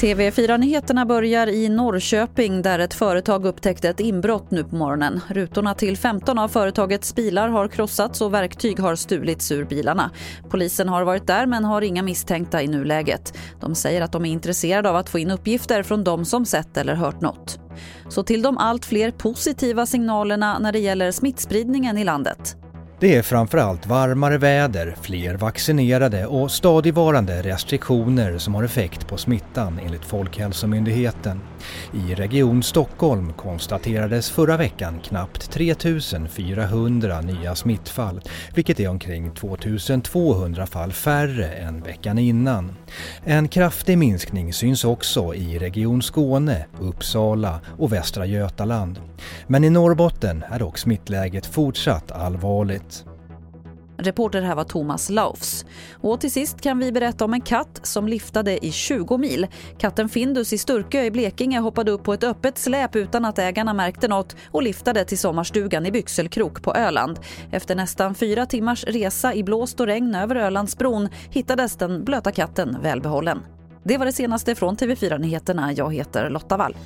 TV4-nyheterna börjar i Norrköping där ett företag upptäckte ett inbrott nu på morgonen. Rutorna till 15 av företagets bilar har krossats och verktyg har stulits ur bilarna. Polisen har varit där men har inga misstänkta i nuläget. De säger att de är intresserade av att få in uppgifter från de som sett eller hört något. Så till de allt fler positiva signalerna när det gäller smittspridningen i landet. Det är framförallt varmare väder, fler vaccinerade och stadigvarande restriktioner som har effekt på smittan enligt Folkhälsomyndigheten. I Region Stockholm konstaterades förra veckan knappt 3400 nya smittfall, vilket är omkring 2200 fall färre än veckan innan. En kraftig minskning syns också i Region Skåne, Uppsala och Västra Götaland. Men i Norrbotten är dock smittläget fortsatt allvarligt. Reporter här var Thomas Laufs. Och till sist kan vi berätta om en katt som liftade i 20 mil. Katten Findus i Sturkö i Blekinge hoppade upp på ett öppet släp utan att ägarna märkte något och liftade till sommarstugan i Byxelkrok på Öland. Efter nästan fyra timmars resa i blåst och regn över Ölandsbron hittades den blöta katten välbehållen. Det var det senaste från TV4 Nyheterna. Jag heter Lotta Wall.